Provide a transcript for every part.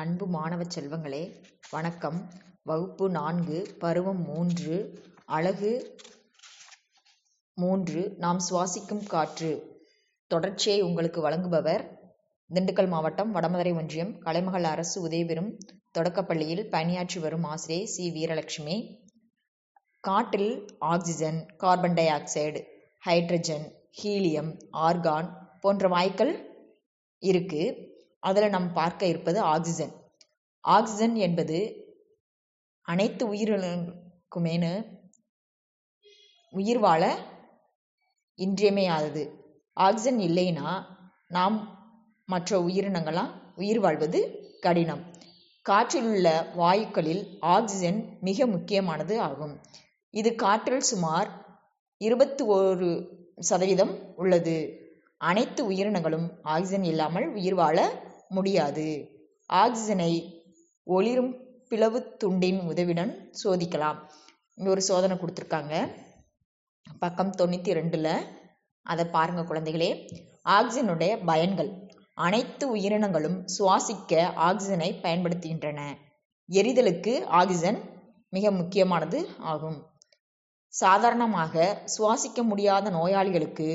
அன்பு மாணவ செல்வங்களே வணக்கம். வகுப்பு நான்கு பருவம் மூன்று அலகு மூன்று நாம் சுவாசிக்கும் காற்று. தொடர்ச்சியை உங்களுக்கு வழங்குபவர் திண்டுக்கல் மாவட்டம் வடமதுரை ஒன்றியம் கலைமகள் அரசு உதவிபெறும் தொடக்கப்பள்ளியில் பணியாற்றி வரும் ஆசிரியை சி. வீரலட்சுமி. காற்றில் oxygen carbon dioxide hydrogen helium argon போன்ற வாய்க்கள் இருக்குது அதில் நாம் பார்க்க இருப்பது ஆக்சிஜன் ஆக்சிஜன் என்பது அனைத்து உயிரினங்களுக்குமேனு உயிர் வாழ இன்றியமையாதது. ஆக்சிஜன் இல்லைன்னா நாம் மற்ற உயிரினங்களாம் உயிர் வாழ்வது கடினம். காற்றில் உள்ள வாயுக்களில் ஆக்சிஜன் மிக முக்கியமானது ஆகும். இது காற்றில் சுமார் இருபத்தி ஒரு சதவீதம் உள்ளது. அனைத்து உயிரினங்களும் ஆக்சிஜன் இல்லாமல் உயிர் வாழ முடியாது. ஆக்சிஜனை ஒளிரும் பிளவு துண்டின் உதவியுடன் சோதிக்கலாம். இங்கே ஒரு சோதனை கொடுத்துருக்காங்க. பக்கம் தொண்ணூற்றி ரெண்டில். அதை பாருங்கள் குழந்தைகளே. ஆக்சிஜனுடைய பயன்கள். அனைத்து உயிரினங்களும் சுவாசிக்க ஆக்சிஜனை பயன்படுத்துகின்றன. எரிதலுக்கு ஆக்சிஜன் மிக முக்கியமானது ஆகும். சாதாரணமாக சுவாசிக்க முடியாத நோயாளிகளுக்கு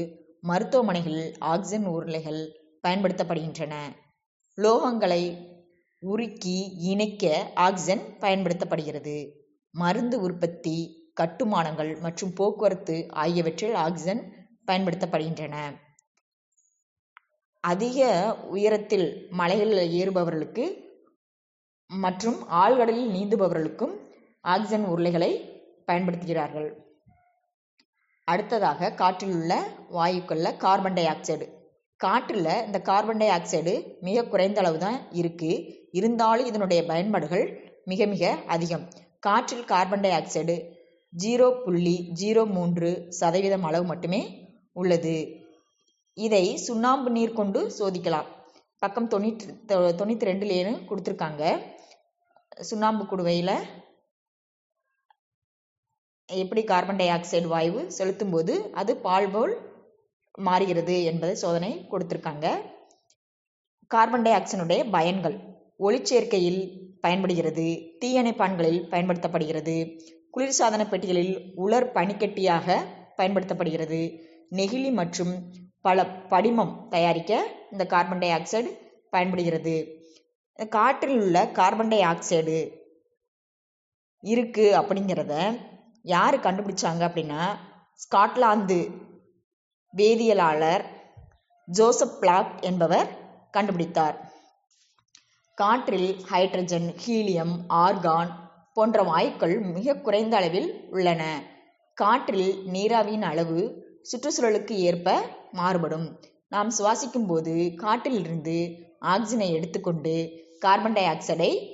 மருத்துவமனைகளில் ஆக்சிஜன் உருளைகள் பயன்படுத்தப்படுகின்றன. லோகங்களை உருக்கி இணைக்க ஆக்சிஜன் பயன்படுத்தப்படுகிறது. மருந்து உற்பத்தி கட்டுமானங்கள் மற்றும் போக்குவரத்து ஆகியவற்றில் ஆக்சிஜன் பயன்படுத்தப்படுகின்றன. அதிக உயரத்தில் மலைகளில் ஏறுபவர்களுக்கு மற்றும் ஆழ்கடலில் நீந்துபவர்களுக்கும் ஆக்சிஜன் உருளைகளை பயன்படுத்துகிறார்கள். அடுத்ததாக காற்றில் உள்ள வாயுக்களில் கார்பன் டை ஆக்சைடு காற்றில் இந்த கார்பன் டை ஆக்சைடு மிக குறைந்த அளவு தான் இருக்குது இருந்தாலும் இதனுடைய பயன்பாடுகள் மிக மிக அதிகம். காற்றில் கார்பன் டை ஆக்சைடு ஜீரோ புள்ளி ஜீரோ மூன்று சதவீதம் அளவு மட்டுமே உள்ளது. இதை சுண்ணாம்பு நீர் கொண்டு சோதிக்கலாம். பக்கம் தொண்ணூற்றி தொண்ணூற்றி ரெண்டுலேயும் கொடுத்துருக்காங்க. சுண்ணாம்பு குடுவையில் எப்படி கார்பன் டை ஆக்சைடு வாயு செலுத்தும் போது அது பால் போல் மாறுகிறது என்பதை சோதனை கொடுத்துருக்காங்க. கார்பன் டை ஆக்சைடுடைய பயன்கள். ஒளிச்சேர்க்கையில் பயன்படுகிறது தீயணைப்பான்களில் பயன்படுத்தப்படுகிறது குளிர்சாதன பெட்டிகளில் உலர் பனிக்கட்டியாக பயன்படுத்தப்படுகிறது நெகிழி மற்றும் பல படிமம் தயாரிக்க இந்த கார்பன் டை ஆக்சைடு பயன்படுகிறது. காற்றில் உள்ள கார்பன் டை ஆக்சைடு இருக்கு அப்படிங்கிறத யார் கண்டுபிடிச்சாங்க அப்படின்னா ஸ்காட்லாந்து வேதியியலாளர் ஜோசப் பிளாக் என்பவர் கண்டுபிடித்தார். காற்றில் ஹைட்ரஜன் ஹீலியம் ஆர்கான் போன்ற வாயுக்கள் மிக குறைந்த அளவில் உள்ளன. காற்றில் நீராவியின் அளவு சுற்றுச்சூழலுக்கு ஏற்ப மாறுபடும். நாம் சுவாசிக்கும் போது காற்றிலிருந்து ஆக்சிஜனை எடுத்துக்கொண்டு கார்பன் டை ஆக்சைடை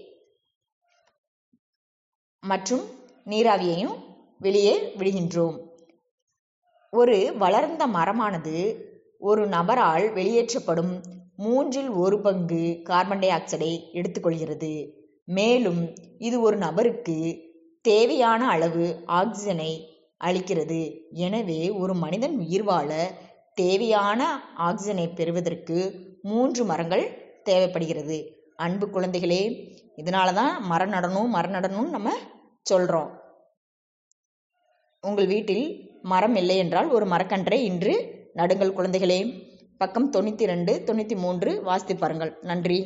மற்றும் நீராவியையும் வெளியே விடுகின்றோம். ஒரு வளர்ந்த மரமானது ஒரு நபரால் வெளியேற்றப்படும் மூன்றில் ஒரு பங்கு கார்பன் டை ஆக்சைடை எடுத்துக்கொள்கிறது. மேலும் இது ஒரு நபருக்கு தேவையான அளவு ஆக்சிஜனை அளிக்கிறது. எனவே ஒரு மனிதன் உயிர் வாழ தேவையான ஆக்சிஜனை பெறுவதற்கு மூன்று மரங்கள் தேவைப்படுகிறது. அன்பு குழந்தைகளே இதனால தான் மரம் நடணும் மரம் நடணும்னு நம்ம சொல்கிறோம் உங்கள் வீட்டில் மரம் இல்லை என்றால் ஒரு மரக்கன்றை இன்று நடுங்கள் குழந்தைகளே. பக்கம் தொண்ணூற்றி ரெண்டு தொண்ணூற்றி மூன்று வாசித்து பாருங்கள். நன்றி.